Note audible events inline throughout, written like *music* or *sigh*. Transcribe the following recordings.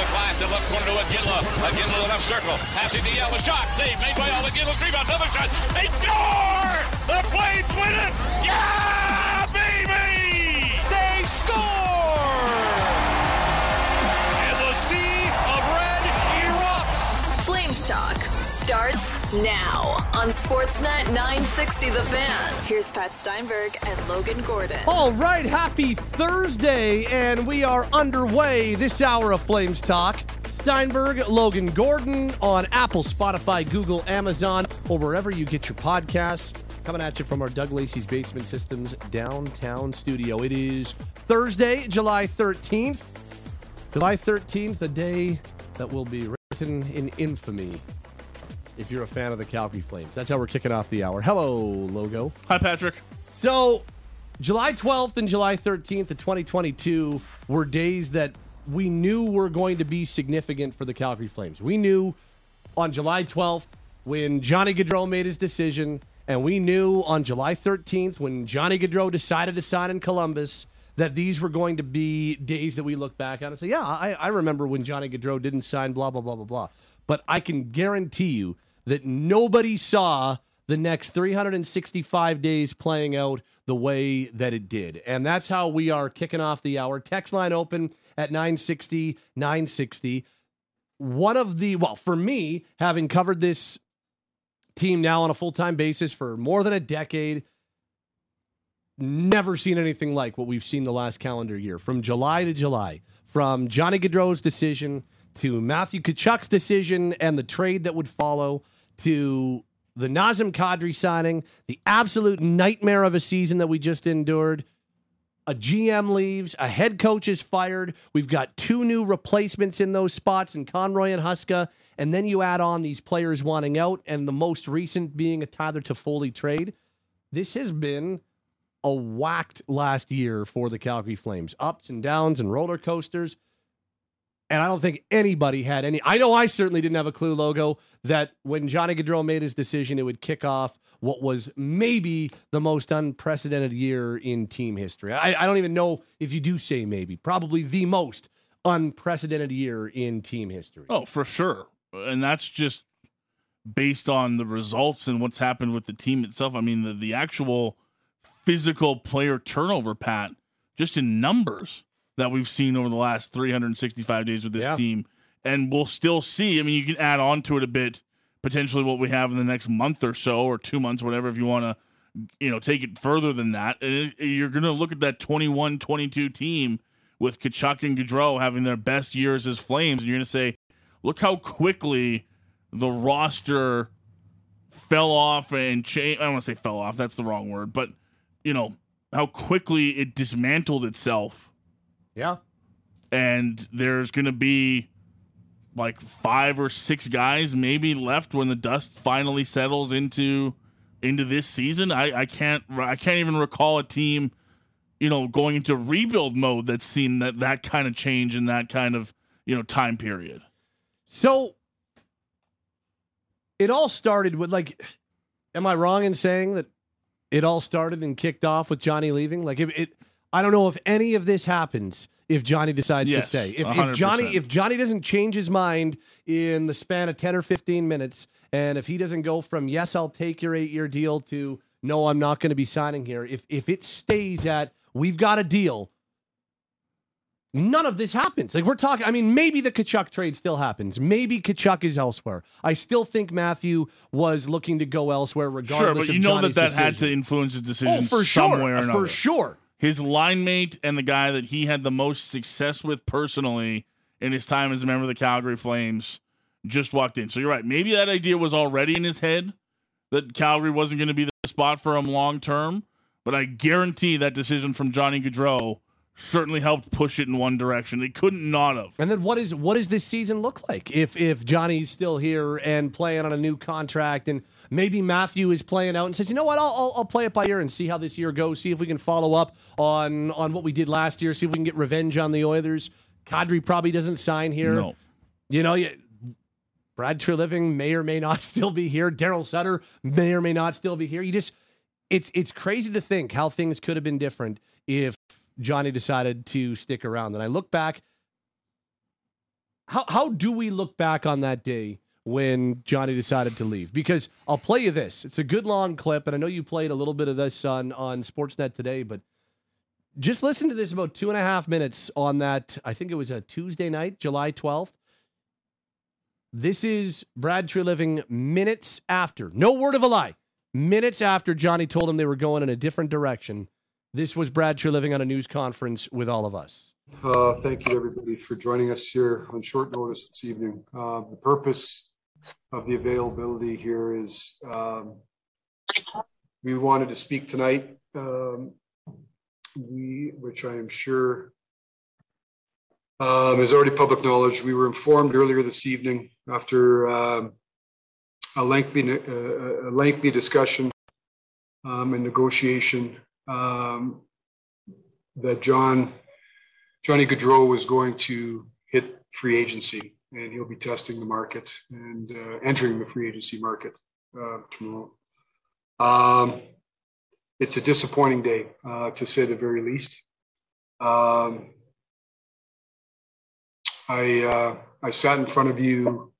the glass in left corner to. Iginla to the left circle. Passing to Yelle. A shot. Save made by Al. Iginla. Rebound. Another shot. They score! The Flames win it! Yeah, now on Sportsnet 960 The Fan. Here's Pat Steinberg and Logan Gordon. All right, happy Thursday, and we are underway this hour of Flames Talk. Steinberg, Logan Gordon on Apple, Spotify, Google, Amazon, or wherever you get your podcasts. Coming at you from our Doug Lacey's Basement Systems downtown studio. It is Thursday, July 13th. July 13th, the day that will be written in infamy if you're a fan of the Calgary Flames. That's how we're kicking off the hour. Hello, Logo. Hi, Patrick. So, July 12th and July 13th of 2022 were days that we knew were going to be significant for the Calgary Flames. We knew on July 12th when Johnny Gaudreau made his decision, and we knew on July 13th when Johnny Gaudreau decided to sign in Columbus that these were going to be days that we look back on and say, yeah, I, I remember when Johnny Gaudreau didn't sign, blah, blah, blah, blah, blah. But I can guarantee you that nobody saw the next 365 days playing out the way that it did. And that's how we are kicking off the hour. Text line open at 960 960. One of the, well, for me, having covered this team now on a full time basis for more than a decade, never seen anything like what we've seen the last calendar year from July to July. From Johnny Gaudreau's decision to Matthew Tkachuk's decision and the trade that would follow to the Nazem Kadri signing, the absolute nightmare of a season that we just endured. A GM leaves, a head coach is fired. We've got two new replacements in those spots in Conroy and Huska. And then you add on these players wanting out, and the most recent being a Tyler Toffoli trade. This has been a whacked last year for the Calgary Flames. Ups and downs and roller coasters. And I don't think anybody had any. I know I certainly didn't have a clue, logo, that when Johnny Gaudreau made his decision, it would kick off what was maybe the most unprecedented year in team history. I, I don't even know if you do say maybe, probably the most unprecedented year in team history. Oh, for sure. And that's just based on the results and what's happened with the team itself. I mean, the, the actual physical player turnover, Pat, just in numbers that we've seen over the last 365 days with this Yeah. team. And we'll still see. I mean, you can add on to it a bit, potentially what we have in the next month or so, or two months, whatever, if you want to, you know, take it further than that. And you're going to look at that 21 22 team with Tkachuk and Gaudreau having their best years as Flames, and you're going to say, look how quickly the roster fell off and changed. I don't want to say fell off, that's the wrong word, but, you know, how quickly it dismantled itself Yeah. and there's going to be like five or six guys maybe left when the dust finally settles into into this season. I, I can't I can't even recall a team, you know, going into rebuild mode that's seen that that kind of change in that kind of you know time period. So it all started with like am I wrong in saying that it all started and kicked off with Johnny leaving? Like if it I don't know if any of this happens if Johnny decides Yes, to stay. If, if Johnny if Johnny doesn't change his mind in the span of 10 or 15 minutes and if he doesn't go from yes I'll take your 8-year deal to no I'm not going to be signing here. If if it stays at we've got a deal None of this happens. Like we're talking. I mean, maybe the Tkachuk trade still happens. Maybe Tkachuk is elsewhere. I still think Matthew was looking to go elsewhere, regardless. Sure, but you know Johnny's that that had to influence his oh, decision Oh, for sure, for another. sure. His line mate and the guy that he had the most success with personally in his time as a member of the Calgary Flames just walked in. So you're right. Maybe that idea was already in his head that Calgary wasn't going to be the spot for him long term. But I guarantee that decision from Johnny Gaudreau certainly helped push it in one direction. They couldn't not have. And then what is what does this season look like if if Johnny's still here and playing on a new contract and maybe Matthew is playing out and says, you know what, I'll, I'll, I'll play it by ear and see how this year goes. See if we can follow up on on what we did last year. See if we can get revenge on the Oilers. Kadri probably doesn't sign here. No. You know, you, Brad Treliving may or may not *laughs* still be here. Daryl Sutter may or may not still be here. You just, it's it's crazy to think how things could have been different if Johnny decided to stick around. And I look back, how how do we look back on that day when Johnny decided to leave? Because I'll play you this. It's a good long clip, and I know you played a little bit of this on on Sportsnet today, but just listen to this about two and a half minutes on that. I think it was a Tuesday night, July twelfth. This is Brad Treliving minutes after, no word of a lie, minutes after Johnny told him they were going in a different direction. This was Brad Treliving on a news conference with all of us. Uh, thank you, everybody, for joining us here on short notice this evening. Uh, the purpose of the availability here is um, we wanted to speak tonight. Um, we, which I am sure um, is already public knowledge, we were informed earlier this evening after um, a lengthy, uh, a lengthy discussion um, and negotiation um, that John Johnny Gaudreau was going to hit free agency and he'll be testing the market and uh, entering the free agency market uh, tomorrow. Um, it's a disappointing day, uh, to say the very least. Um, I uh, I sat in front of you,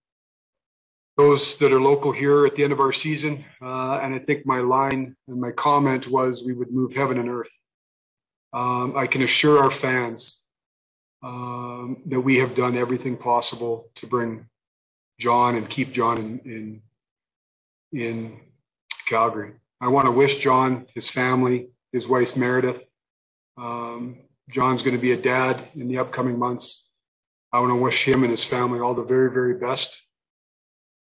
those that are local here at the end of our season, uh, and I think my line and my comment was we would move heaven and earth. Um, I can assure our fans um, that we have done everything possible to bring John and keep John in in, in Calgary. I want to wish John, his family, his wife Meredith. Um, John's going to be a dad in the upcoming months. I want to wish him and his family all the very, very best.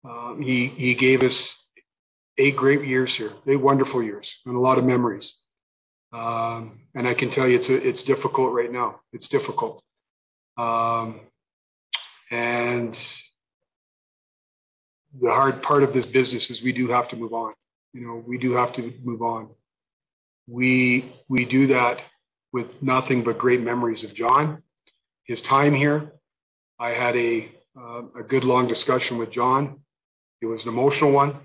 Um, he he gave us eight great years here, eight wonderful years, and a lot of memories. Um, and I can tell you, it's a, it's difficult right now. It's difficult. Um, and the hard part of this business is we do have to move on. You know, we do have to move on. We we do that with nothing but great memories of John, his time here. I had a uh, a good long discussion with John. It was an emotional one,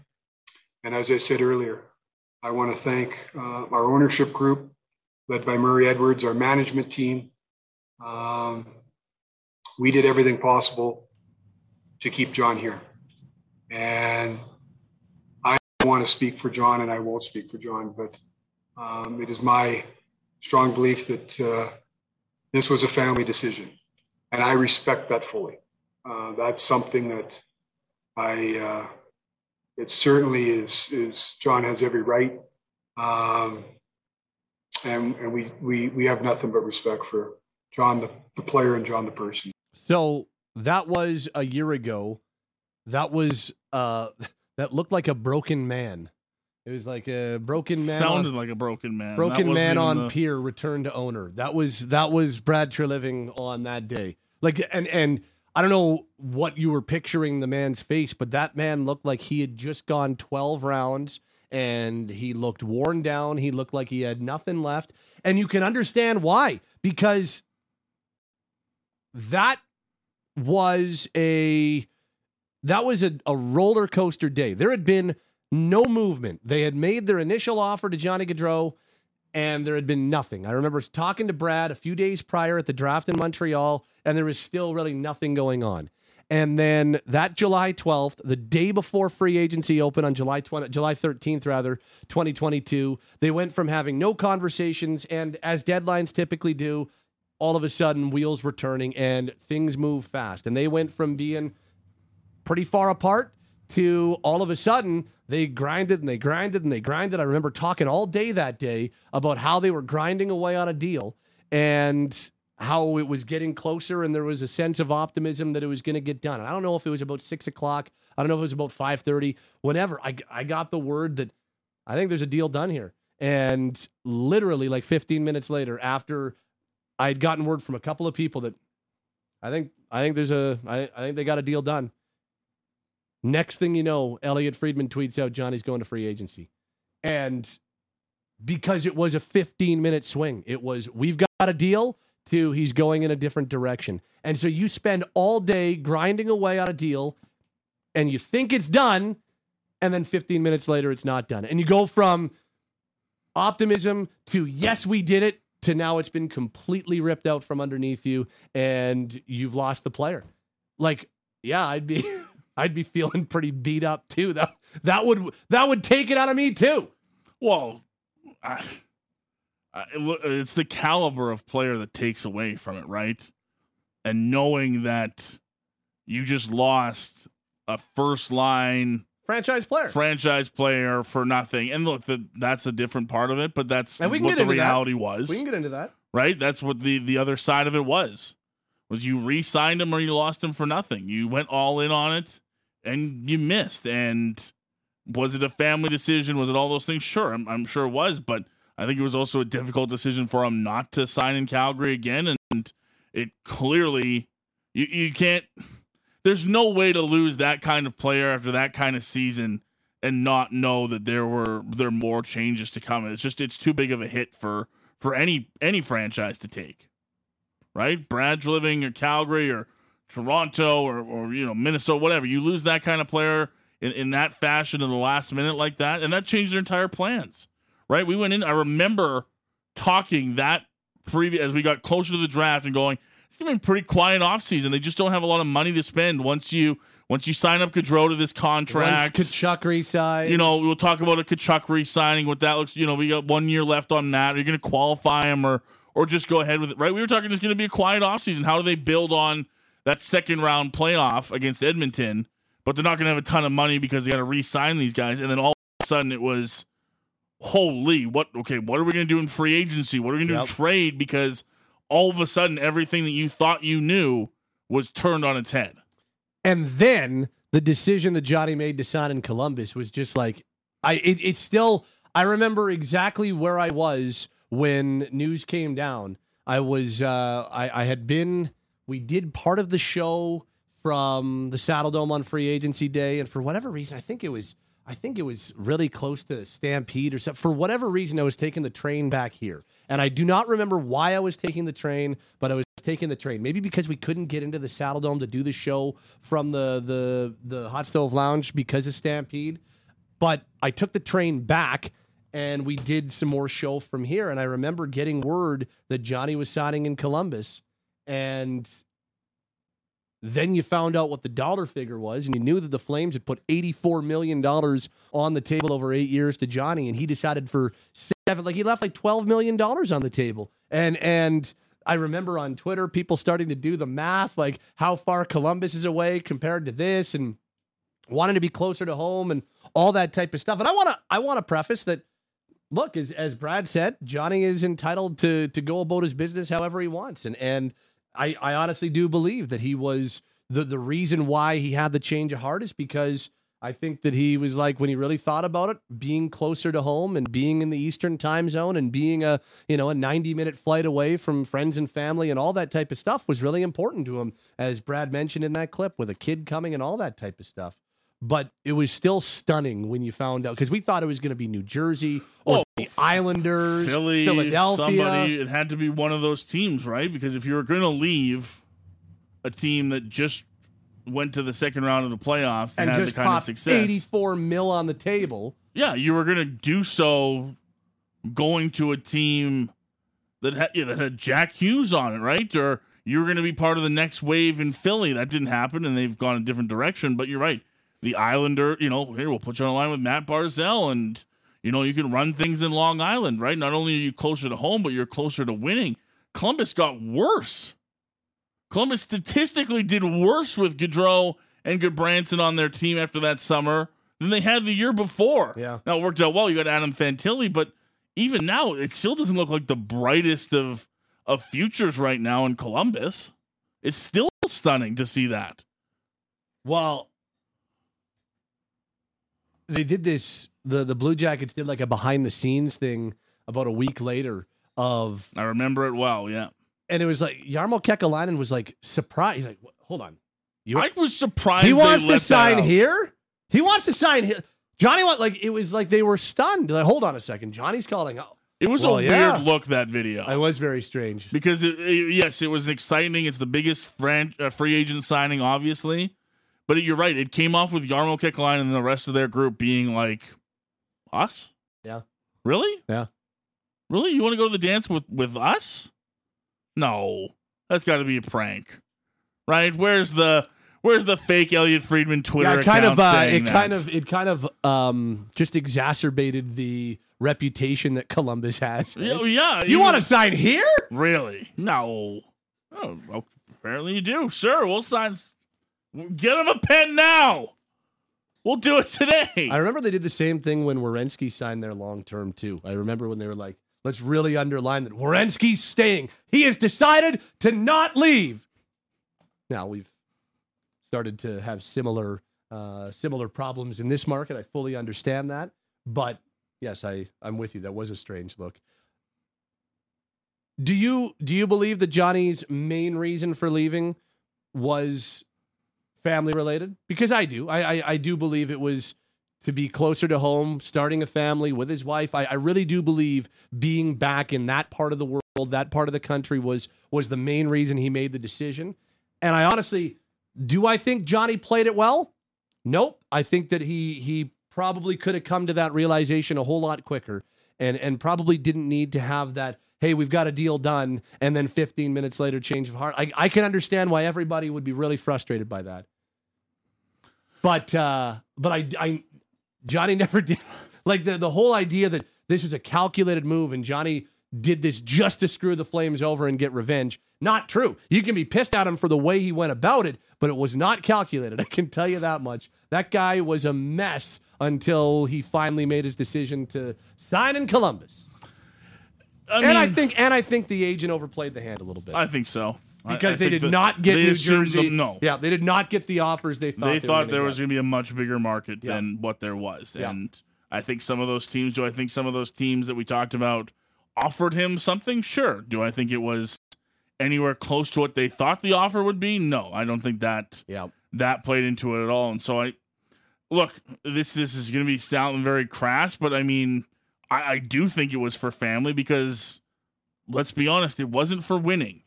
and as I said earlier, I want to thank uh, our ownership group, led by Murray Edwards, our management team. Um, we did everything possible to keep John here. And I want to speak for John, and I won't speak for John, but um, it is my strong belief that uh, this was a family decision, and I respect that fully. Uh, that's something that I. Uh, it certainly is. Is John has every right, um, and and we we we have nothing but respect for John the, the player and John the person. So that was a year ago. That was uh *laughs* that looked like a broken man. It was like a broken man. Sounded on, like a broken man. Broken man on the- pier returned to owner. That was that was Brad Treliving on that day. Like and and I don't know what you were picturing the man's face, but that man looked like he had just gone 12 rounds and he looked worn down. He looked like he had nothing left. And you can understand why because that was a that was a, a roller coaster day. There had been no movement. They had made their initial offer to Johnny Gaudreau, and there had been nothing. I remember talking to Brad a few days prior at the draft in Montreal, and there was still really nothing going on. And then that July 12th, the day before free agency opened on July 20, July 13th, rather, 2022, they went from having no conversations and, as deadlines typically do, all of a sudden wheels were turning and things move fast. And they went from being pretty far apart to all of a sudden they grinded and they grinded and they grinded. I remember talking all day that day about how they were grinding away on a deal and how it was getting closer and there was a sense of optimism that it was going to get done. And I don't know if it was about six o'clock. I don't know if it was about five thirty. Whenever I I got the word that I think there's a deal done here, and literally like 15 minutes later, after I had gotten word from a couple of people that I think I think there's a I, I think they got a deal done. Next thing you know, Elliotte Friedman tweets out Johnny's going to free agency. And because it was a 15 minute swing, it was we've got a deal to he's going in a different direction. And so you spend all day grinding away on a deal and you think it's done and then 15 minutes later it's not done. And you go from optimism to yes we did it to now it's been completely ripped out from underneath you and you've lost the player. like yeah, I'd be *laughs* I'd be feeling pretty beat up too. That that would that would take it out of me too. Well, I, I, it's the caliber of player that takes away from it, right? And knowing that you just lost a first line Franchise player. franchise player for nothing. And look, the, that's a different part of it, but that's And we can what get the into that. was. we can get into that. right? That's what the the other side of it was. Was you re-signed him or you lost him for nothing? You went all in on it and you missed. And was it a family decision? Was it all those things? Sure, I'm, I'm sure it was, but I think it was also a difficult decision for him not to sign in Calgary again. And it clearly you you can't. There's no way to lose that kind of player after that kind of season and not know that there were there more changes to come. It's just it's too big of a hit for for any any franchise to take. Right? Brad's living or Calgary or Toronto or, or you know Minnesota, whatever. You lose that kind of player in, in that fashion in the last minute like that, and that changed their entire plans. Right? We went in. I remember talking that previous as we got closer to the draft and going, it's gonna be a pretty quiet offseason. They just don't have a lot of money to spend once you once you sign up Gaudreau to this contract. Once Tkachuk resign. You know, we'll talk about a Tkachuk re-signing. What that looks, you know, we got one year left on that. Are you going to qualify him or or just go ahead with it? Right? We were talking. It's going to be a quiet offseason. How do they build on that second round playoff against Edmonton? But they're not going to have a ton of money because they got to re-sign these guys. And then all of a sudden, it was, holy, what? Okay, what are we going to do in free agency? What are we going to do in trade? Because all of a sudden, everything that you thought you knew was turned on its head. And then the decision that Johnny made to sign in Columbus was just like I it, it's still I remember exactly where I was when news came down. I was uh I, I had been we did part of the show from the Saddledome on free agency day, and for whatever reason, I think it was I think it was really close to Stampede or something. For whatever reason, I was taking the train back here. And I do not remember why I was taking the train, but I was taking the train. Maybe because we couldn't get into the Saddledome to do the show from the the the Hot Stove Lounge because of Stampede. But I took the train back and we did some more show from here. And I remember getting word that Johnny was signing in Columbus. And then you found out what the dollar figure was, and you knew that the Flames had put $84 million on the table over eight years to Johnny, and he decided for seven, like he left like $12 million on the table. And, and, I remember on Twitter people starting to do the math, like how far Columbus is away compared to this, and wanting to be closer to home and all that type of stuff. And I want to I want to preface that look, as as Brad said, Johnny is entitled to to go about his business however he wants. And and I, I honestly do believe that he was the the reason why he had the change of heart is because I think that he was like when he really thought about it, being closer to home and being in the Eastern time zone and being a you know a 90 minute flight away from friends and family and all that type of stuff was really important to him, as Brad mentioned in that clip with a kid coming and all that type of stuff. But it was still stunning when you found out because we thought it was going to be New Jersey or Oh, the Islanders, Philly, Philadelphia. somebody. It had to be one of those teams, right? Because if you were going to leave a team that just went to the second round of the playoffs and, and had the kind of success, 84 mil on the table. yeah, you were going to do so going to a team that had, yeah, that had Jack Hughes on it, right? Or you were going to be part of the next wave in Philly. That didn't happen, and they've gone a different direction. But you're right. The Islander, you know, here we'll put you on a line with Matt Barzal, and you know you can run things in Long Island, right? Not only are you closer to home, but you're closer to winning. Columbus got worse. Columbus statistically did worse with Gaudreau and Gudbranson on their team after that summer than they had the year before. Yeah. Now it worked out well. You got Adam Fantilli, but even now, it still doesn't look like the brightest of of futures right now in Columbus. It's still stunning to see that. Well, they did this. the The Blue Jackets did like a behind the scenes thing about a week later of, I remember it well. Yeah, and it was like Jarmo Kekalainen was like surprised. He's like, "Hold on, you I was surprised he wants to sign here. He wants to sign here." Johnny want like it was like they were stunned. Like, hold on a second, Johnny's calling. Oh, It was Well, a yeah. weird look that video. I was very strange. because it, it- yes, it was exciting. It's the biggest fran- uh, free agent signing, obviously. But you're right. It came off with Jarmo Kekalainen and the rest of their group being like, "Us? Yeah. Really? Yeah. Really? You want to go to the dance with with us? No, that's got to be a prank, right? Where's the Where's the fake Elliotte Friedman Twitter Yeah, it kind account of uh, it that? kind of it kind of um just exacerbated the reputation that Columbus has. Yeah, yeah. You want to sign here? Really? No. Oh, well, apparently you do. Sure, we'll sign. Get him a pen now. We'll do it today. I remember they did the same thing when Werenski signed their long term too. I remember when they were like, "Let's really underline that Werenski's staying. He has decided to not leave." Now we've started to have similar uh, similar problems in this market. I fully understand that, but yes, I I'm with you. That was a strange look. Do you do you believe that Johnny's main reason for leaving was family related? Because I do. I, I, I do believe it was to be closer to home, starting a family with his wife. I, I really do believe being back in that part of the world, that part of the country was was the main reason he made the decision. And I honestly do I think Johnny played it well? Nope. I think that he he probably could have come to that realization a whole lot quicker and and probably didn't need to have that hey we've got a deal done and then 15 minutes later change of heart. I, I can understand why everybody would be really frustrated by that. But uh but i i johnny *laughs* never did. Like the the whole idea that this was a calculated move and johnny did this just to screw the flames over and get revenge not true. You can be pissed at him for the way he went about it but it was not calculated. *laughs* I can tell you that much. That guy was a mess until he finally made his decision to sign in columbus I and I think and I think the agent overplayed the hand a little bit I think so because I they think did that not get New Jersey. them- no, yeah, they did not get the offers they thought they they, thought there was going to be a much bigger market Yeah. than what there was, Yeah. and I think some of those teams. Do I think some of those teams that we talked about offered him something? Sure. Do I think it was anywhere close to what they thought the offer would be? No, I don't think that Yeah, that played into it at all. And so I look, this this is going to be sounding very crass, but I mean, I, I do think it was for family because let's be honest, it wasn't for winning.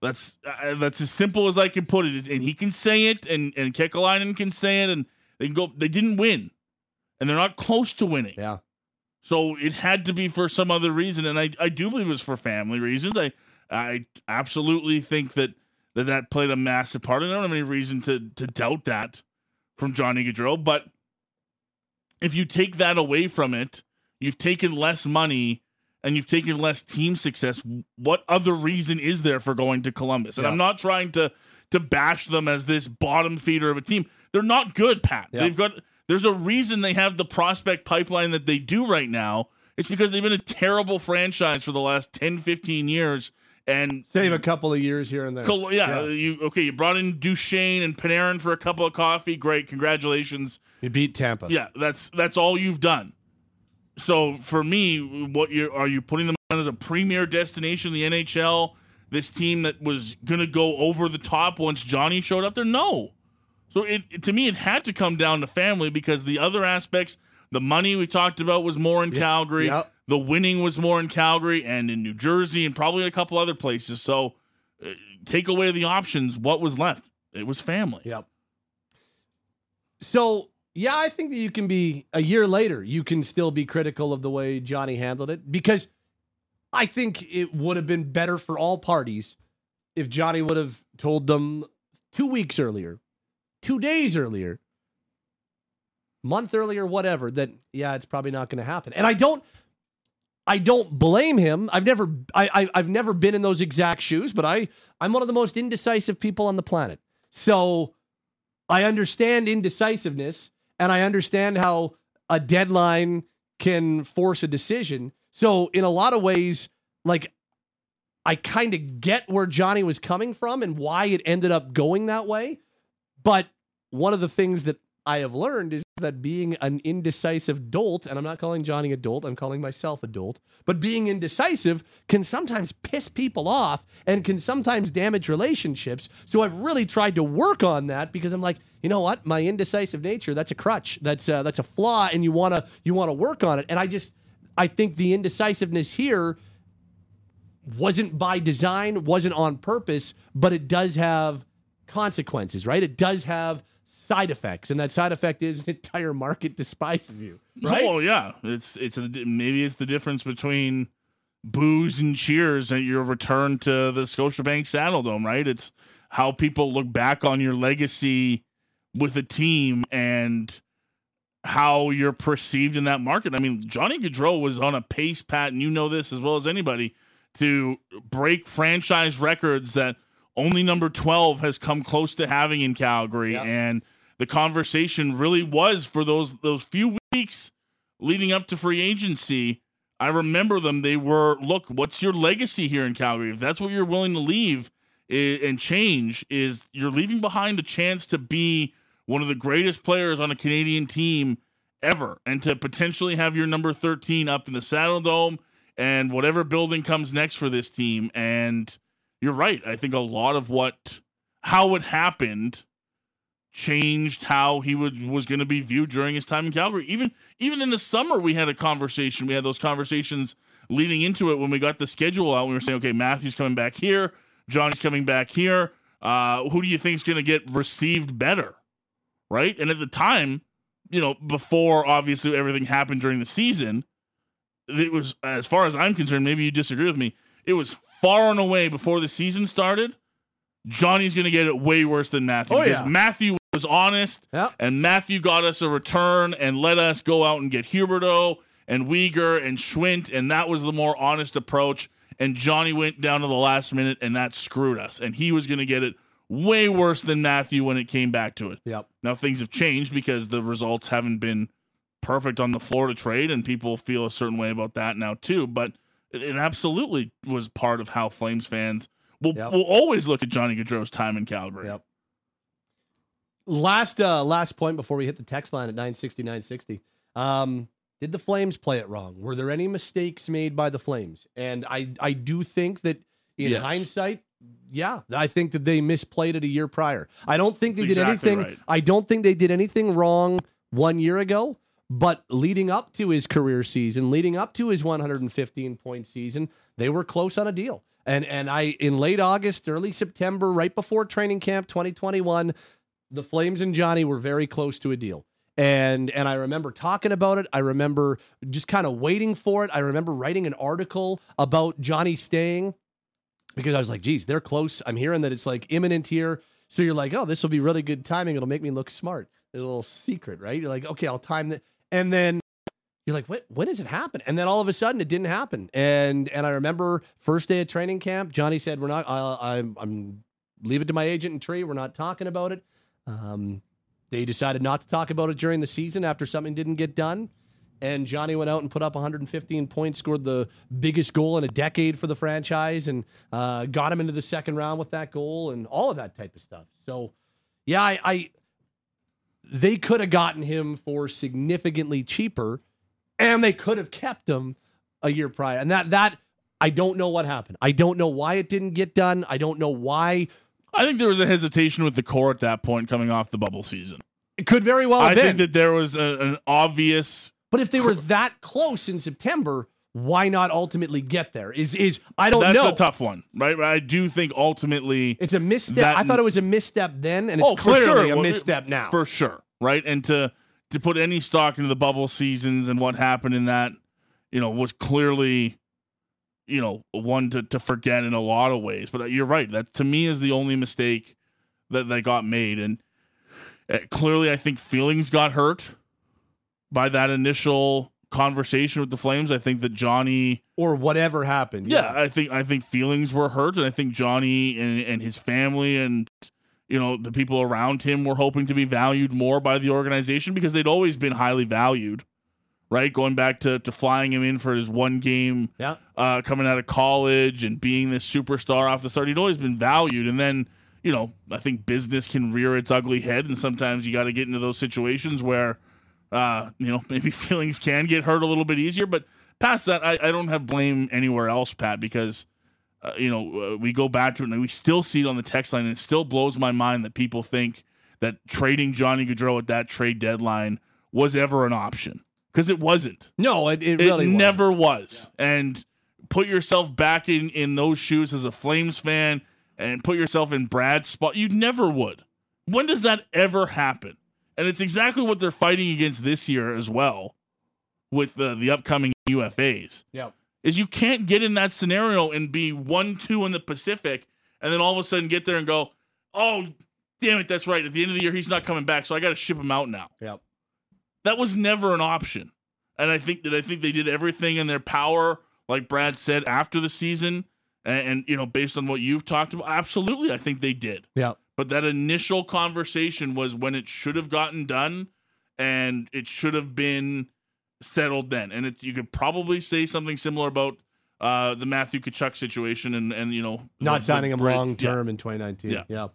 That's uh, that's as simple as I can put it, and he can say it, and and Kekalainen can say it, and they can go. They didn't win, and they're not close to winning. yeah. So it had to be for some other reason, and I, I do believe it was for family reasons. I I absolutely think that that, that played a massive part. And I don't have any reason to to doubt that from Johnny Gaudreau. But if you take that away from it, you've taken less money and you've taken less team success. What other reason is there for going to Columbus? And Yeah. I'm not trying to to bash them as this bottom feeder of a team. They're not good, Pat. Yeah. They've got there's a reason they have the prospect pipeline that they do right now. It's because they've been a terrible franchise for the last 10, 15 years. And Save a couple of years here and there. Col- yeah, you okay? You brought in Duchene and Panarin for a couple of coffee. Great, congratulations. You beat Tampa. Yeah, that's that's all you've done. So for me, what you are you putting them on as a premier destination in the NHL? This team that was going to go over the top once Johnny showed up there? No. So it, it- to me, it had to come down to family because the other aspects, the money we talked about was more in Calgary. Yep. The winning was more in Calgary and in New Jersey and probably in a couple other places. So uh, take away the options. What was left? It was family. Yep. So yeah, I think that you can be a year later. You can still be critical of the way Johnny handled it because I think it would have been better for all parties if Johnny would have told them two weeks earlier, two days earlier, month earlier, whatever. That yeah, it's probably not going to happen. And I don't. I don't blame him. I've never I, I I've never been in those exact shoes, but I I'm one of the most indecisive people on the planet. So I understand indecisiveness and I understand how a deadline can force a decision. So in a lot of ways, like I kind of get where Johnny was coming from and why it ended up going that way. But one of the things that I have learned is that being an indecisive dolt, and I'm not calling Johnny a dolt, I'm calling myself a dolt, but being indecisive can sometimes piss people off and can sometimes damage relationships. So I've really tried to work on that because I'm like, you know what? My indecisive nature, that's a crutch. That's uh, that's a flaw and you want to you want to work on it. And I just I think the indecisiveness here wasn't by design, wasn't on purpose, but it does have consequences, right? It does have side effects, and that side effect is an entire market despises you, right? Oh yeah, it's it's a, maybe it's the difference between booze and cheers at your return to the Scotiabank Saddledome, right? It's how people look back on your legacy with a team and how you're perceived in that market. I mean, Johnny Gaudreau was on a pace, Pat, and you know this as well as anybody, to break franchise records that only number 12 has come close to having in Calgary. Yep. And the conversation really was for those those few weeks leading up to free agency. I remember them. They were, look, what's your legacy here in Calgary? If that's what you're willing to leave and change, is you're leaving behind a chance to be one of the greatest players on a Canadian team ever, and to potentially have your number 13 up in the Saddledome and whatever building comes next for this team. And you're right. I think a lot of what how it happened changed how he would was going to be viewed during his time in Calgary. Even even in the summer, we had a conversation. We had those conversations leading into it when we got the schedule out. We were saying, okay, Matthew's coming back here, Johnny's coming back here. Uh, who do you think is going to get received better, right? And at the time, you know, before obviously everything happened during the season, it was as far as I'm concerned. Maybe you disagree with me. It was far and away before the season started. Johnny's going to get it way worse than Matthew. Oh, because yeah. Matthew was honest, and Matthew got us a return and let us go out and get Huberdeau and Weegar and Schwindt, and that was the more honest approach. And Johnny went down to the last minute, and that screwed us. And he was going to get it way worse than Matthew when it came back to it. Yep. Now things have changed because the results haven't been perfect on the Florida trade, and people feel a certain way about that now too. But it, it absolutely was part of how Flames fans will Yep. will always look at Johnny Gaudreau's time in Calgary. Yep. Last uh last point before we hit the text line at 960 960. Um did the Flames play it wrong? Were there any mistakes made by the Flames? And I I do think that in Yes. hindsight, yeah, I think that they misplayed it a year prior. I don't think they That's did exactly anything right. I don't think they did anything wrong 1 year ago, but leading up to his career season, leading up to his 115 point season, they were close on a deal. And and I in late August, early September, right before training camp 2021, the Flames and Johnny were very close to a deal. And and I remember talking about it. I remember just kind of waiting for it. I remember writing an article about Johnny staying because I was like, geez, they're close. I'm hearing that it's like imminent here. So you're like, oh, this will be really good timing. It'll make me look smart. There's a little secret, right? You're like, okay, I'll time that. And then you're like, what? When does it happen? And then all of a sudden, it didn't happen. And and I remember first day of training camp, Johnny said, "We're not. Uh, I'm I'm leave it to my agent and Tree. We're not talking about it." Um, they decided not to talk about it during the season after something didn't get done. And Johnny went out and put up 115 points, scored the biggest goal in a decade for the franchise, and uh, got him into the second round with that goal and all of that type of stuff. So, yeah, I, I they could have gotten him for significantly cheaper, and they could have kept him a year prior. And that that I don't know what happened. I don't know why it didn't get done. I don't know why. I think there was a hesitation with the core at that point coming off the bubble season. It could very well have I been. think that there was a, an obvious But if they were that close in September, why not ultimately get there? Is is I don't know. that's know. a tough one, right? But I do think ultimately it's a misstep. that- I thought it was a misstep then, and it's Oh, for clearly sure. a Well, misstep now. for sure, right? And to to put any stock into the bubble seasons and what happened in that, you know, was clearly, you know, one to to forget in a lot of ways. But you're right. That to me is the only mistake that that got made, and uh, clearly, I think feelings got hurt by that initial conversation with the Flames. I think that Johnny. or whatever happened. Yeah, I think I think feelings were hurt, and I think Johnny and, and his family and you know the people around him were hoping to be valued more by the organization because they'd always been highly valued, right? Going back to to flying him in for his one game, Yeah. Uh, coming out of college and being this superstar off the start, he'd always been valued, and then. You know, I think business can rear its ugly head, and sometimes you got to get into those situations where, uh, you know, *laughs* maybe feelings can get hurt a little bit easier. But past that, I, I don't have blame anywhere else, Pat, because uh, you know uh, we go back to it and we still see it on the text line, and it still blows my mind that people think that trading Johnny Gaudreau at that trade deadline was ever an option because it wasn't. No, it, it It really wasn't. never was. And put yourself back in in those shoes as a Flames fan, and put yourself in Brad's spot. You never would. When does that ever happen? And it's exactly what they're fighting against this year as well, with the the upcoming UFAs Yeah. is you can't get in that scenario and be one two in the Pacific and then all of a sudden get there and go, oh, damn it, that's right. At the end of the year, he's not coming back, so I got to ship him out now. Yep. That was never an option. And I think that I think they did everything in their power, like Brad said, after the season. And, and you know, based on what you've talked about, absolutely, I think they did. Yeah. But that initial conversation was when it should have gotten done, and it should have been settled then. And it, you could probably say something similar about uh, the Matthew Tkachuk situation, and and you know, Not signing him long yeah. term in 2019. Yeah. yeah.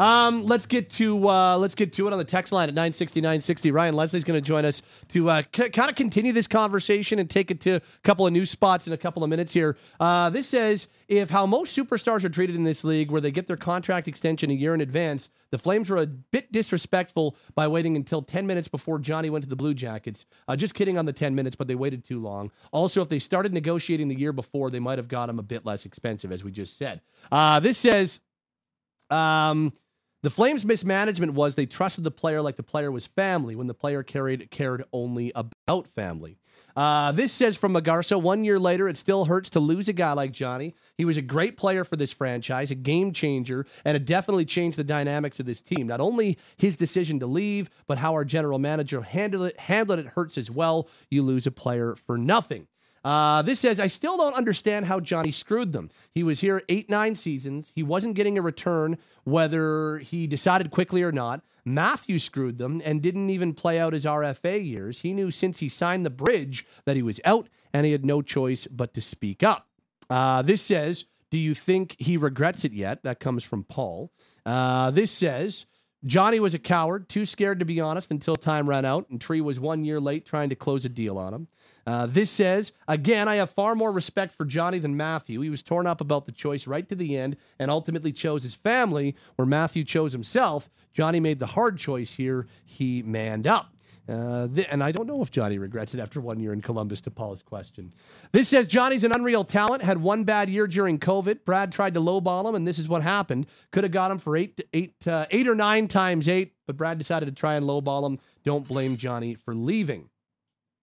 Um, let's get to uh, let's get to it on the text line at 960 960. Ryan Leslie's going to join us to uh, c- kind of continue this conversation and take it to a couple of new spots in a couple of minutes here. Uh, this says if how most superstars are treated in this league, where they get their contract extension a year in advance, the Flames were a bit disrespectful by waiting until 10 minutes before Johnny went to the Blue Jackets. Uh, just kidding on the 10 minutes, but they waited too long. Also, if they started negotiating the year before, they might have got him a bit less expensive, as we just said. Uh, this says. Um, the Flames' mismanagement was they trusted the player like the player was family when the player carried cared only about family. Uh, this says from Magarsa, one year later, it still hurts to lose a guy like Johnny. He was a great player for this franchise, a game changer, and it definitely changed the dynamics of this team. Not only his decision to leave, but how our general manager handled it, handled it hurts as well. You lose a player for nothing. Uh, this says, I still don't understand how Johnny screwed them. He was here eight, nine seasons. He wasn't getting a return, whether he decided quickly or not. Matthew screwed them and didn't even play out his RFA years. He knew since he signed the bridge that he was out and he had no choice but to speak up. Uh, this says, Do you think he regrets it yet? That comes from Paul. Uh, this says, Johnny was a coward, too scared to be honest until time ran out, and Tree was one year late trying to close a deal on him. Uh, this says, again, I have far more respect for Johnny than Matthew. He was torn up about the choice right to the end and ultimately chose his family, where Matthew chose himself. Johnny made the hard choice here. He manned up. Uh, th- and I don't know if Johnny regrets it after one year in Columbus, to Paul's question. This says Johnny's an unreal talent, had one bad year during COVID. Brad tried to lowball him, and this is what happened. Could have got him for eight, eight, uh, eight or nine times eight, but Brad decided to try and lowball him. Don't blame Johnny for leaving.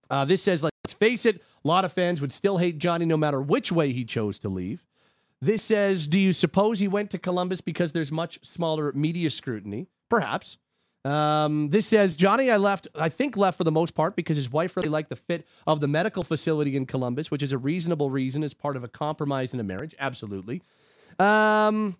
Uh, this says, let's face it, a lot of fans would still hate Johnny no matter which way he chose to leave. This says, do you suppose he went to Columbus because there's much smaller media scrutiny? Perhaps. Um, this says Johnny, I left, I think left for the most part because his wife really liked the fit of the medical facility in Columbus, which is a reasonable reason as part of a compromise in a marriage. Absolutely. Um,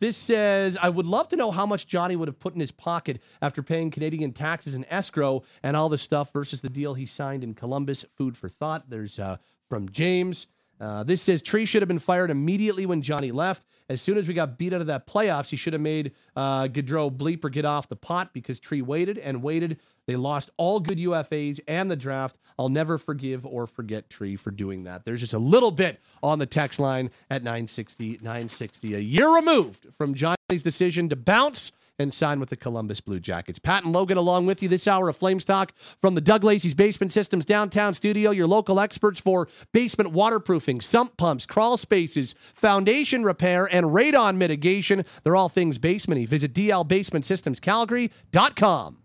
this says, I would love to know how much Johnny would have put in his pocket after paying Canadian taxes and escrow and all this stuff versus the deal he signed in Columbus. Food for thought. There's uh, from James. Uh, this says Tree should have been fired immediately when Johnny left. As soon as we got beat out of that playoffs, he should have made uh, Gaudreau bleep or get off the pot because Tree waited and waited. They lost all good UFAs and the draft. I'll never forgive or forget Tree for doing that. There's just a little bit on the text line at 960, 960. A year removed from Johnny's decision to bounce and sign with the Columbus Blue Jackets. Pat and Logan along with you this hour of Flames Talk from the Doug Lacey's Basement Systems downtown studio, your local experts for basement waterproofing, sump pumps, crawl spaces, foundation repair, and radon mitigation. They're all things basementy. Visit dlbasementsystemscalgary.com.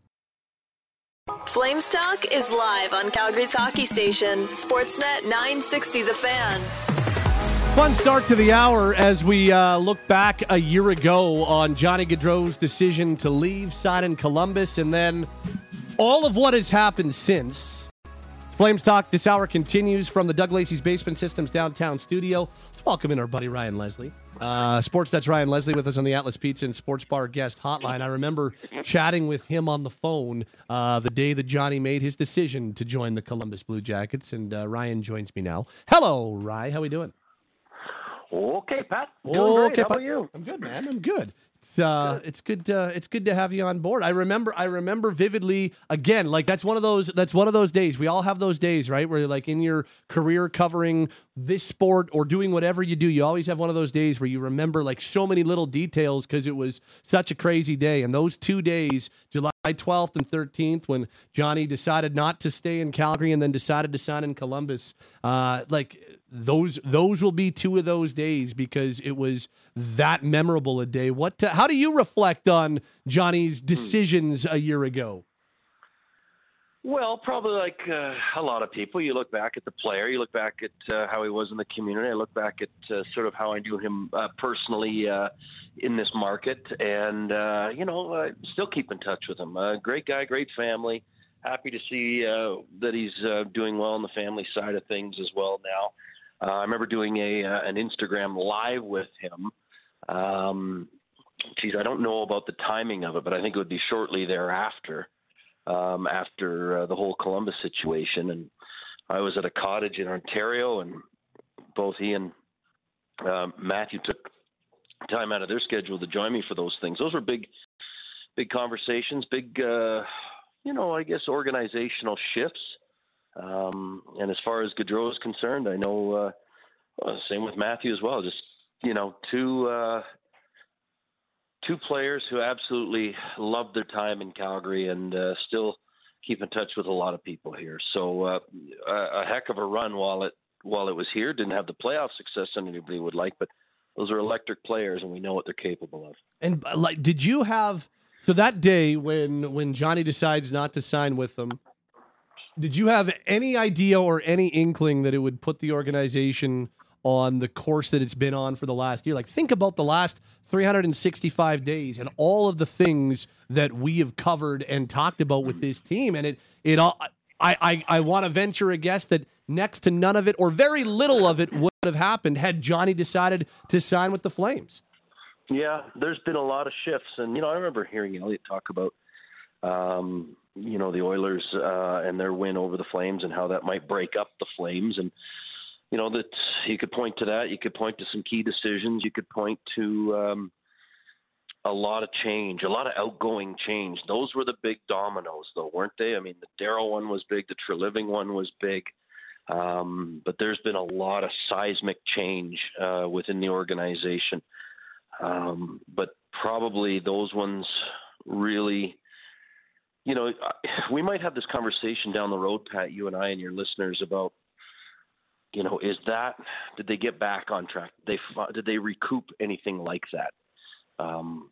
Flames Talk is live on Calgary's hockey station, Sportsnet 960 The Fan. Fun start to the hour as we uh, look back a year ago on Johnny Gaudreau's decision to leave, sign in Columbus, and then all of what has happened since. Flames Talk this hour continues from the Doug Lacey's Basement Systems downtown studio. Let's welcome in our buddy Ryan Leslie. Uh, sports, that's Ryan Leslie with us on the Atlas Pizza and Sports Bar guest hotline. I remember chatting with him on the phone uh, the day that Johnny made his decision to join the Columbus Blue Jackets, and uh, Ryan joins me now. Hello, Ryan. How are we doing? Okay, Pat. Doing great. How Pat. about you? I'm good, man. I'm good. It's, uh, it's good. To, it's good to have you on board. I remember. I remember vividly. Again, like that's one of those. That's one of those days. We all have those days, right? Where like in your career covering this sport or doing whatever you do, you always have one of those days where you remember like so many little details because it was such a crazy day. And those two days, July 12th and 13th, when Johnny decided not to stay in Calgary and then decided to sign in Columbus, uh, like those those will be two of those days because it was that memorable a day. What? uh, how do you reflect on Johnny's decisions a year ago? Well, probably like uh, a lot of people. You look back at the player, you look back at uh, how he was in the community. I look back at uh, sort of how I knew him uh, personally uh, in this market, and uh, you know, uh, still keep in touch with him. Uh, great guy, great family. Happy to see uh, that he's uh, doing well on the family side of things as well now. Uh, I remember doing a uh, an Instagram live with him. Um, geez, I don't know about the timing of it, but I think it would be shortly thereafter um, after uh, the whole Columbus situation. And I was at a cottage in Ontario, and both he and um, Matthew took time out of their schedule to join me for those things. Those were big, big conversations, big, uh, you know, I guess organizational shifts. Um, and as far as Gaudreau is concerned, I know, uh, same with Matthew as well. Just you know, two uh, two players who absolutely loved their time in Calgary and uh, still keep in touch with a lot of people here. So uh, a, a heck of a run while it while it was here. Didn't have the playoff success that anybody would like, but those are electric players, and we know what they're capable of. And like, did you have so that day when when Johnny decides not to sign with them? Did you have any idea or any inkling that it would put the organization on the course that it's been on for the last year? Like, think about the last 365 days and all of the things that we have covered and talked about with this team, and it it all. I I, I want to venture a guess that next to none of it or very little of it would have happened had Johnny decided to sign with the Flames. Yeah, there's been a lot of shifts, and you know I remember hearing Elliotte talk about, um, you know, the Oilers uh, and their win over the Flames and how that might break up the Flames, and you know that you could point to that. You could point to some key decisions. You could point to um, a lot of change, a lot of outgoing change. Those were the big dominoes, though, weren't they? I mean, the Darryl one was big. The Treliving one was big. Um, but there's been a lot of seismic change uh, within the organization. Um, but probably those ones really, you know, *sighs* we might have this conversation down the road, Pat, you and I and your listeners about, you know, is that did they get back on track? Did they did they recoup anything like that? Um,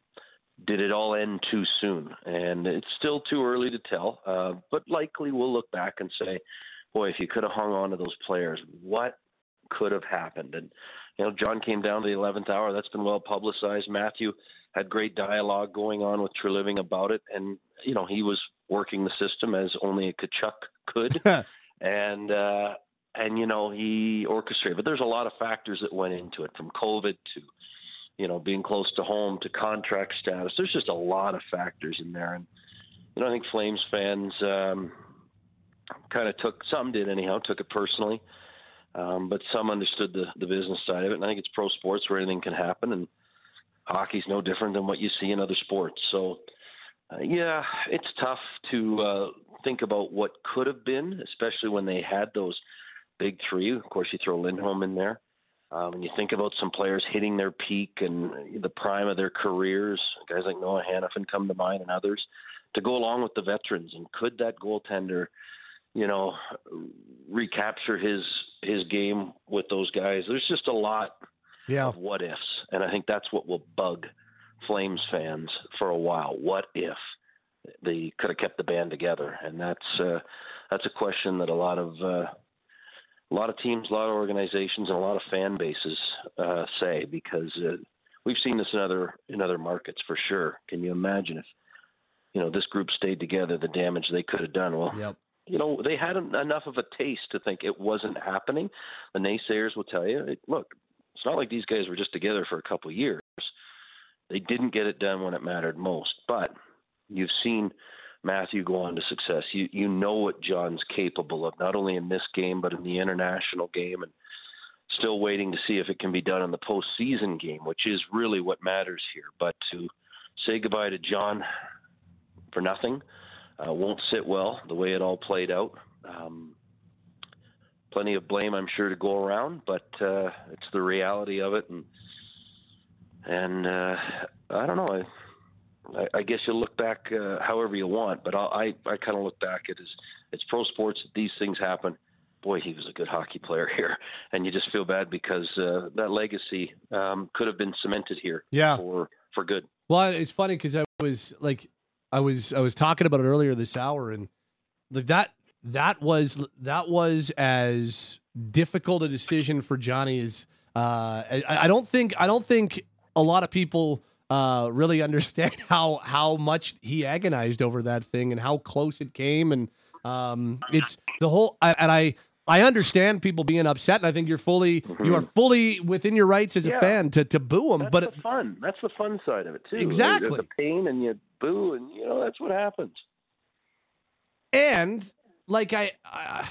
did it all end too soon? And it's still too early to tell. Uh, but likely we'll look back and say, boy, if you could have hung on to those players, what could have happened? And you know, John came down to the 11th hour. That's been well publicized. Matthew had great dialogue going on with Treliving about it, and you know, he was working the system as only a Tkachuk could, *laughs* and uh, and you know, he orchestrated. But there's a lot of factors that went into it, from COVID to you know being close to home to contract status. There's just a lot of factors in there, and you know, I think Flames fans. Um, kind of took some did anyhow took it personally um, but some understood the, the business side of it and i think it's pro sports where anything can happen and hockey's no different than what you see in other sports. So uh, yeah it's tough to uh, think about what could have been especially when they had those big three. Of course you throw lindholm in there. Um, and you think about some players hitting their peak and the prime of their careers guys like noah hanifin come to mind and others to go along with the veterans. And could that goaltender – you know, recapture his his game with those guys. There's just a lot yeah. of what ifs, and I think that's what will bug Flames fans for a while. What if they could have kept the band together? And that's uh, that's a question that a lot of uh, a lot of teams, a lot of organizations, and a lot of fan bases uh, say because uh, we've seen this in other in other markets for sure. Can you imagine if you know this group stayed together, the damage they could have done? Well, yep you know, they had enough of a taste to think it wasn't happening. The naysayers will tell you, look, it's not like these guys were just together for a couple of years. They didn't get it done when it mattered most. But you've seen Matthew go on to success. You you know what John's capable of, not only in this game but in the international game, and still waiting to see if it can be done in the postseason game, which is really what matters here. But to say goodbye to John for nothing uh, won't sit well the way it all played out. Um, plenty of blame, I'm sure, to go around, but uh, it's the reality of it, and and uh, I don't know. I, I guess you look back uh, however you want, but I I, I kind of look back at it as it's pro sports. These things happen. Boy, he was a good hockey player *laughs* here, and you just feel bad because uh, that legacy um, could have been cemented here. Yeah. for for good. Well, it's funny because I was like I was I was talking about it earlier this hour, and like that that was that was as difficult a decision for Johnny as uh, I, I don't think I don't think a lot of people uh, really understand *laughs* how how much he agonized over that thing and how close it came. And um, it's the whole and I I understand people being upset and I think you're fully mm-hmm. you are fully within your rights as yeah. a fan to to boo him that's but the fun. That's the fun side of it too. Exactly. the pain and you boo and you know that's what happens. And like I, I,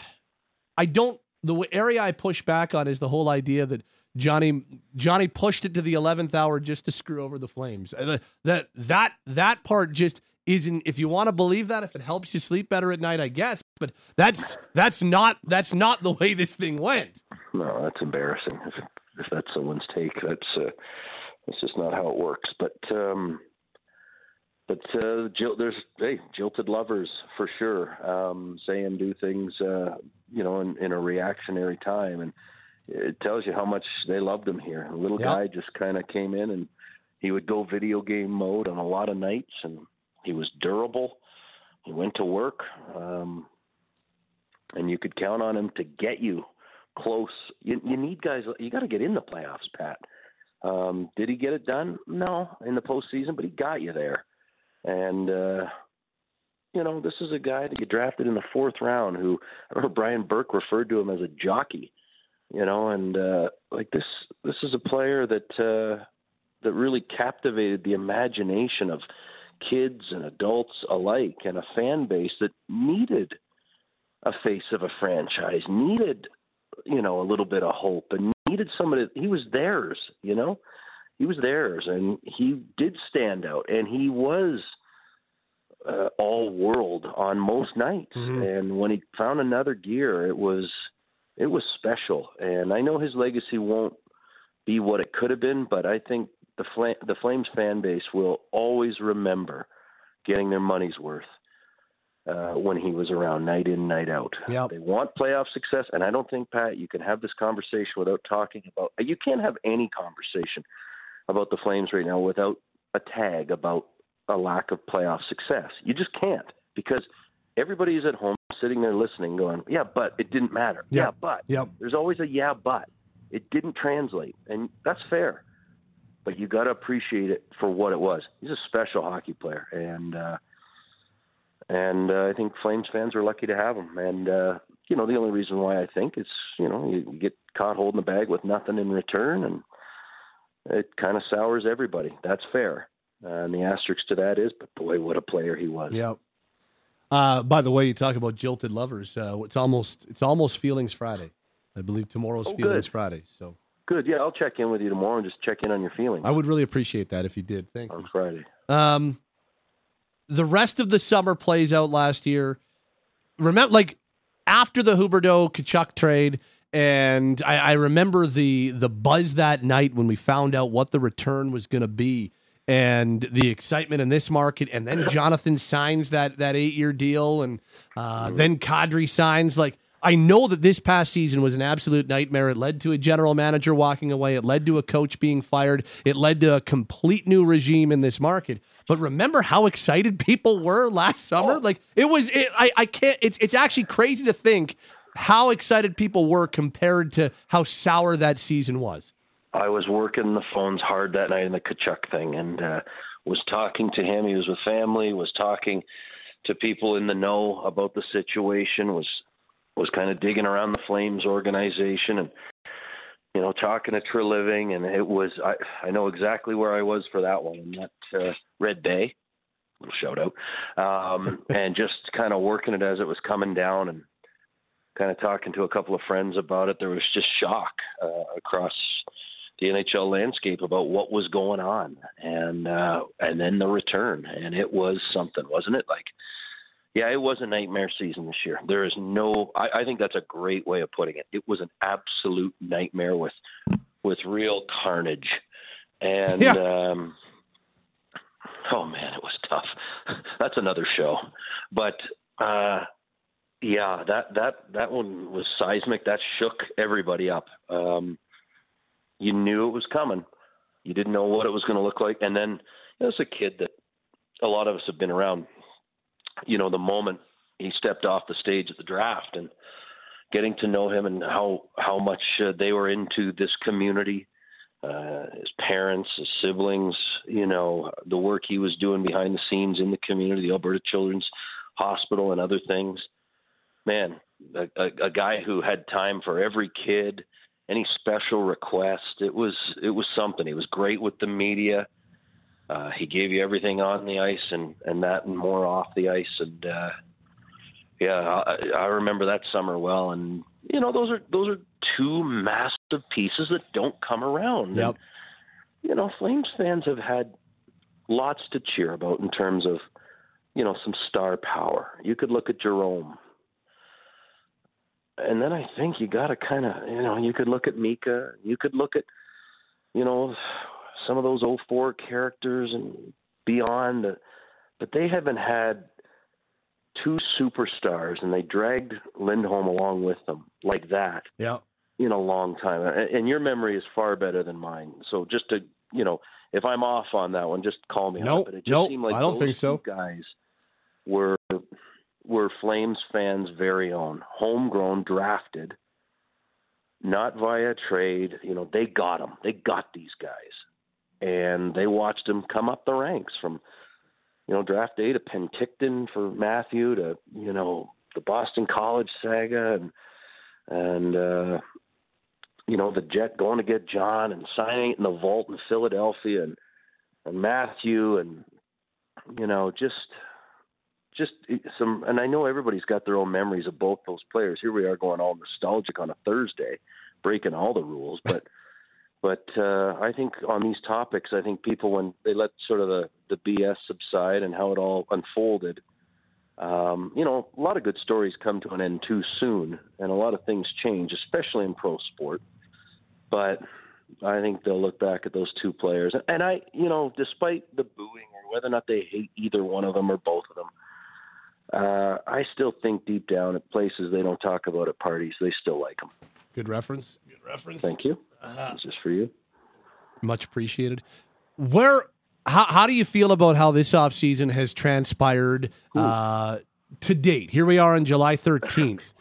I don't. The area I push back on is the whole idea that Johnny Johnny pushed it to the eleventh hour just to screw over the Flames. Uh, that that that part just isn't. If you want to believe that, if it helps you sleep better at night, I guess. But that's that's not that's not the way this thing went. No, that's embarrassing. If, if that's someone's take, that's uh, that's just not how it works. But um, but uh, there's hey, jilted lovers for sure. Um, say and do things, uh, you know, in, in, a reactionary time, and it tells you how much they loved him here. A little yep. guy just kind of came in, and he would go video game mode on a lot of nights, and he was durable. He went to work, um, and you could count on him to get you close. You, you need guys. You got to get in the playoffs, Pat. Um, did he get it done? No, in the postseason, but he got you there. And uh, you know, this is a guy that you drafted in the fourth round. Who I remember Brian Burke referred to him as a jockey. You know, and uh, like this, this is a player that uh, that really captivated the imagination of kids and adults alike, and a fan base that needed a face of a franchise, needed you know a little bit of hope, and needed somebody. He was theirs, you know he was theirs, and he did stand out, and he was uh, all world on most nights. Mm-hmm. And when he found another gear, it was it was special. And I know his legacy won't be what it could have been, but I think the the Flames fan base will always remember getting their money's worth uh, when he was around night in, night out. Yep. They want playoff success, and I don't think Pat, you can have this conversation without talking about. You can't have any conversation about the Flames right now without a tag about a lack of playoff success. You just can't because everybody is at home sitting there listening, going, "Yeah, but it didn't matter." Yep. Yeah, but yep. there's always a yeah, but it didn't translate, and that's fair. But you got to appreciate it for what it was. He's a special hockey player, and uh, and uh, I think Flames fans are lucky to have him. And uh, you know, the only reason why I think is you know you get caught holding the bag with nothing in return, and it kind of sours everybody. That's fair. Uh, and the asterisk to that is, but boy, what a player he was. Yeah. Uh, by the way, you talk about jilted lovers. Uh, it's almost it's almost Feelings Friday. I believe tomorrow's oh, Feelings good. Friday. So good. Yeah, I'll check in with you tomorrow and just check in on your feelings. I would really appreciate that if you did. Thank on you. On Friday. Um, the rest of the summer plays out last year. Remember, like after the Huberdeau Tkachuk trade, and I, I, remember the the buzz that night when we found out what the return was going to be, and the excitement in this market. And then Jonathan signs that that eight year deal, and uh, then Kadri signs. Like I know that this past season was an absolute nightmare. It led to a general manager walking away. It led to a coach being fired. It led to a complete new regime in this market. But remember how excited *laughs* people were last summer? Oh. Like it was. It, I I can't. It's it's actually crazy to think how excited people were compared to how sour that season was. I was working the phones hard that night in the Tkachuk thing and uh, was talking to him. He was with family, was talking to people in the know about the situation, was was kind of digging around the Flames organization and you know talking to Treliving and it was I I know exactly where I was for that one in that uh, Red Day little shout out um, *laughs* and just kind of working it as it was coming down and kind of talking to a couple of friends about it, there was just shock uh, across the NHL landscape about what was going on, and uh, and then the return, and it was something, wasn't it? Like, yeah, it was a nightmare season this year. There is no, I, I think that's a great way of putting it. It was an absolute nightmare with with real carnage, and. Yeah. Um, oh man, it was tough. *laughs* That's another show. But uh yeah, that that that one was seismic. That shook everybody up. Um, you knew it was coming. You didn't know what it was going to look like, and then as a kid that a lot of us have been around, you know, the moment he stepped off the stage at the draft and getting to know him and how how much uh, they were into this community uh, his parents, his siblings, you know, the work he was doing behind the scenes in the community, the Alberta Children's Hospital, and other things. Man, a, a, a guy who had time for every kid, any special request. It was it was something. He was great with the media. Uh, he gave you everything on the ice and and that and more off the ice. And uh, yeah, I, I remember that summer well. And you know, those are those are two massive pieces that don't come around. Yep. And, you know, Flames fans have had lots to cheer about in terms of, you know, some star power. You could look at Jerome. And then I think you got to kind of, you know, you could look at Mika. You could look at, you know, some of those 04 characters and beyond. But they haven't had two superstars, and they dragged Lindholm along with them like that Yeah. in a long time. And your memory is far better than mine. So just to you know, if I'm off on that one, just call me. Nope, out. But it just nope, seemed like I don't think so. Guys were were Flames fans' very own, homegrown, drafted, not via trade. You know, they got them. They got these guys, and they watched them come up the ranks from you know draft day to Penticton for Matthew to you know the Boston College saga and and uh, you know the Jet going to get John and signing it in the vault in Philadelphia and and Matthew and you know just just some and I know everybody's got their own memories of both those players. Here we are going all nostalgic on a Thursday, breaking all the rules, *laughs* but but uh, I think on these topics, I think people when they let sort of the the BS subside and how it all unfolded, um, you know, a lot of good stories come to an end too soon, and a lot of things change, especially in pro sport. But I think they'll look back at those two players, and I, you know, despite the booing or whether or not they hate either one of them or both of them, uh, I still think deep down at places they don't talk about at parties, they still like them. Good reference. Good reference. Thank you. Uh, This is for you. Much appreciated. Where how how do you feel about how this offseason has transpired uh, to date? Here we are on July 13th.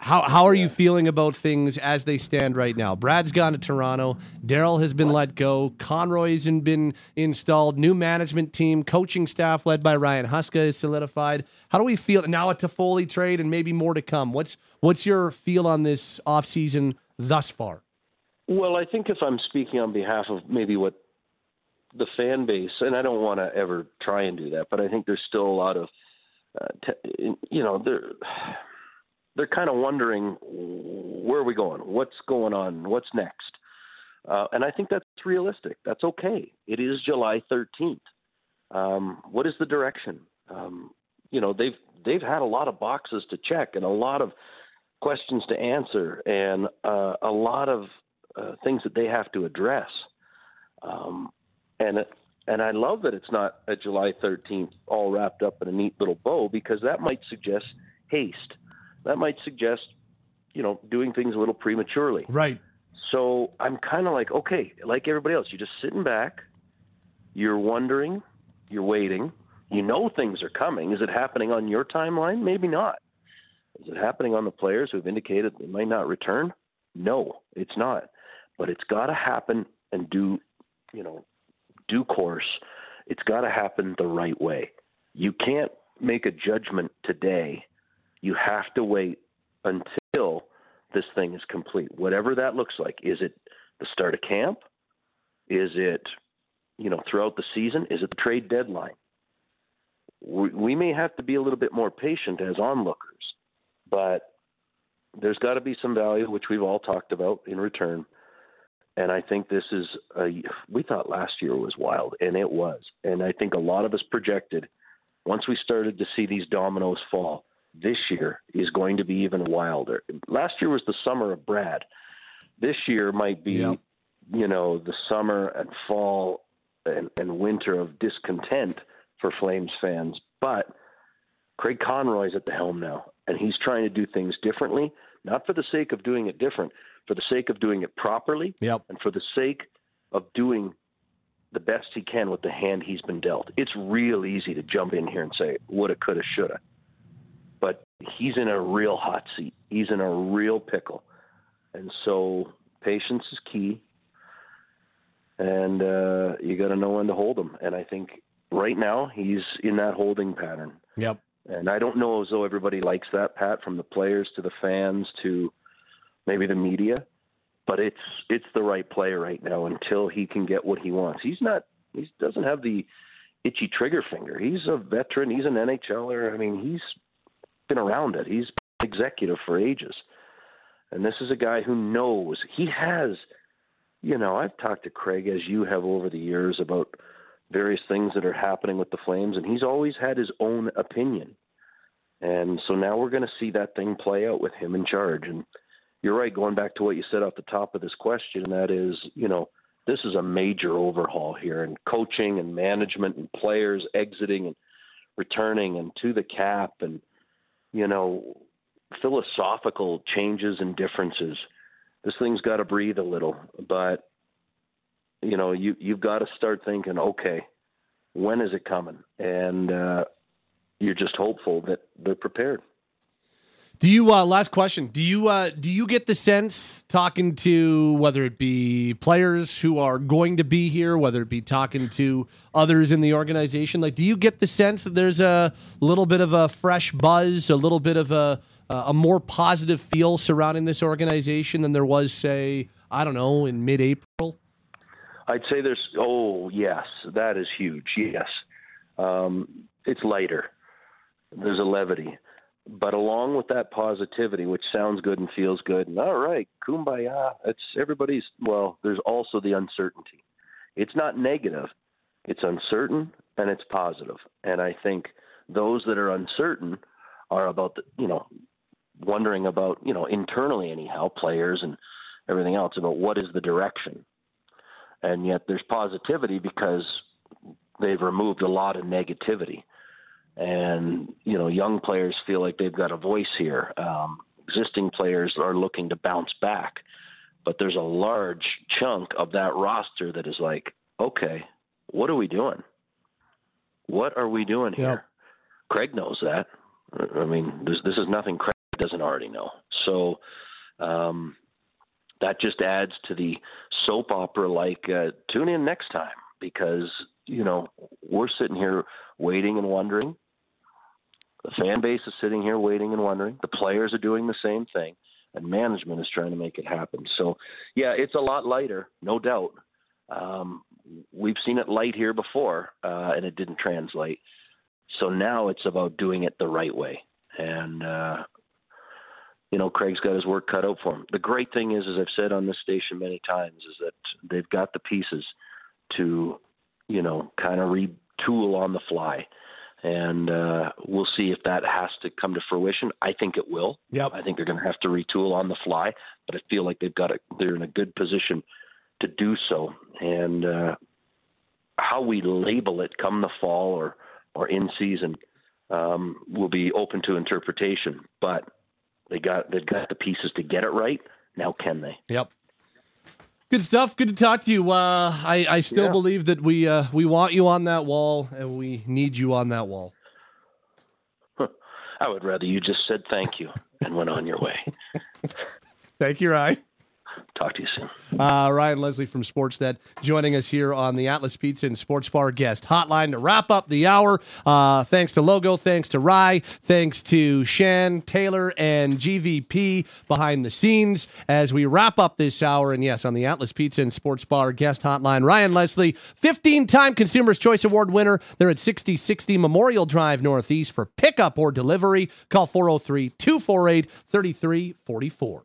How how are you feeling about things as they stand right now? Brad's gone to Toronto. Darryl has been let go. Conroy's been installed. New management team, coaching staff led by Ryan Huska is solidified. How do we feel now a Toffoli trade and maybe more to come? What's what's your feel on this offseason thus far? Well, I think if I'm speaking on behalf of maybe what the fan base, and I don't want to ever try and do that, but I think there's still a lot of, uh, t- you know, they're they're kind of wondering where are we going, what's going on, what's next, uh, and I think that's realistic. That's okay. It is July 13th. Um, what is the direction? Um, you know, they've they've had a lot of boxes to check and a lot of questions to answer and uh, a lot of uh, things that they have to address. Um, and and I love that it's not a July 13th all wrapped up in a neat little bow because that might suggest haste. That might suggest, you know, doing things a little prematurely. Right. So I'm kind of like, okay, like everybody else, you're just sitting back, you're wondering, you're waiting, you know things are coming. Is it happening on your timeline? Maybe not. Is it happening on the players who've indicated they might not return? No, it's not. But it's got to happen and do, you know, due course. It's got to happen the right way. You can't make a judgment today. You have to wait until this thing is complete. Whatever that looks like. Is it the start of camp? Is it, you know, throughout the season? Is it the trade deadline? We, we may have to be a little bit more patient as onlookers, but there's got to be some value, which we've all talked about in return. And I think this is a, we thought last year was wild, and it was. And I think a lot of us projected once we started to see these dominoes fall, this year is going to be even wilder. Last year was the summer of Brad. This year might be, you know, the summer and fall and, and winter of discontent for Flames fans. But Craig Conroy's at the helm now, and he's trying to do things differently, not for the sake of doing it different, for the sake of doing it properly, Yep. and for the sake of doing the best he can with the hand he's been dealt. It's real easy to jump in here and say woulda, coulda, shoulda. He's in a real hot seat. He's in a real pickle. And so patience is key. And uh, you got to know when to hold him. And I think right now he's in that holding pattern. Yep. And I don't know as though everybody likes that, Pat, from the players to the fans to maybe the media. But it's it's the right player right now until he can get what he wants. He's not he doesn't have the itchy trigger finger. He's a veteran. He's an NHLer. I mean, he's been around it. He's executive for ages. And this is a guy who knows he has, you know, I've talked to Craig as you have over the years about various things that are happening with the Flames, and he's always had his own opinion. And so now we're going to see that thing play out with him in charge. And you're right, going back to what you said off the top of this question, that is, you know, this is a major overhaul here in coaching and management and players exiting and returning and to the cap and you know philosophical changes and differences. This thing's got to breathe a little but you know you you've got to start thinking okay when is it coming? And uh you're just hopeful that they're prepared do you uh, last question? Do you uh, do you get the sense talking to whether it be players who are going to be here, whether it be talking to others in the organization, like do you get the sense that there's a little bit of a fresh buzz, a little bit of a a more positive feel surrounding this organization than there was, say, I don't know, in mid-April? I'd say there's. Oh yes, that is huge. Yes, um, it's lighter. There's a levity but along with that positivity, which sounds good and feels good, and all right, kumbaya, it's everybody's. Well, there's also the uncertainty. It's not negative, it's uncertain and it's positive. And I think those that are uncertain are about the, you know, wondering about, you know, internally anyhow, players and everything else about what is the direction. And yet there's positivity because they've removed a lot of negativity and you know young players feel like they've got a voice here. Um, existing players are looking to bounce back, but there's a large chunk of that roster that is like, okay, what are we doing? What are we doing here? Yep. Craig knows that. I mean, this, this is nothing Craig doesn't already know. So um, that just adds to the soap opera like uh, tune in next time because you know we're sitting here waiting and wondering the fan base is sitting here waiting and wondering. The players are doing the same thing, and management is trying to make it happen. So, yeah, it's a lot lighter, no doubt. Um, we've seen it light here before, uh, and it didn't translate. So now it's about doing it the right way. And, uh, you know, Craig's got his work cut out for him. The great thing is, as I've said on this station many times, is that they've got the pieces to, you know, kind of retool on the fly and uh, we'll see if that has to come to fruition. I think it will. Yep. I think they're going to have to retool on the fly, but I feel like they've got it. They're in a good position to do so. And uh, how we label it come the fall or or in season um, will be open to interpretation. But they got they've got the pieces to get it right. Now, can they? Yep. Good stuff. Good to talk to you. Uh, I, I still yeah. believe that we uh, we want you on that wall and we need you on that wall. *laughs* I would rather you just said thank you and went on your way. *laughs* thank you, Ryan. Talk to you soon. Uh, Ryan Leslie from Sportsnet joining us here on the Atlas Pizza and Sports Bar guest hotline to wrap up the hour. Uh, thanks to Logo, thanks to Rye, thanks to Shan, Taylor, and GVP behind the scenes as we wrap up this hour. And yes, on the Atlas Pizza and Sports Bar guest hotline, Ryan Leslie, 15 time Consumers Choice Award winner. They're at 6060 Memorial Drive Northeast for pickup or delivery. Call 403 248 3344.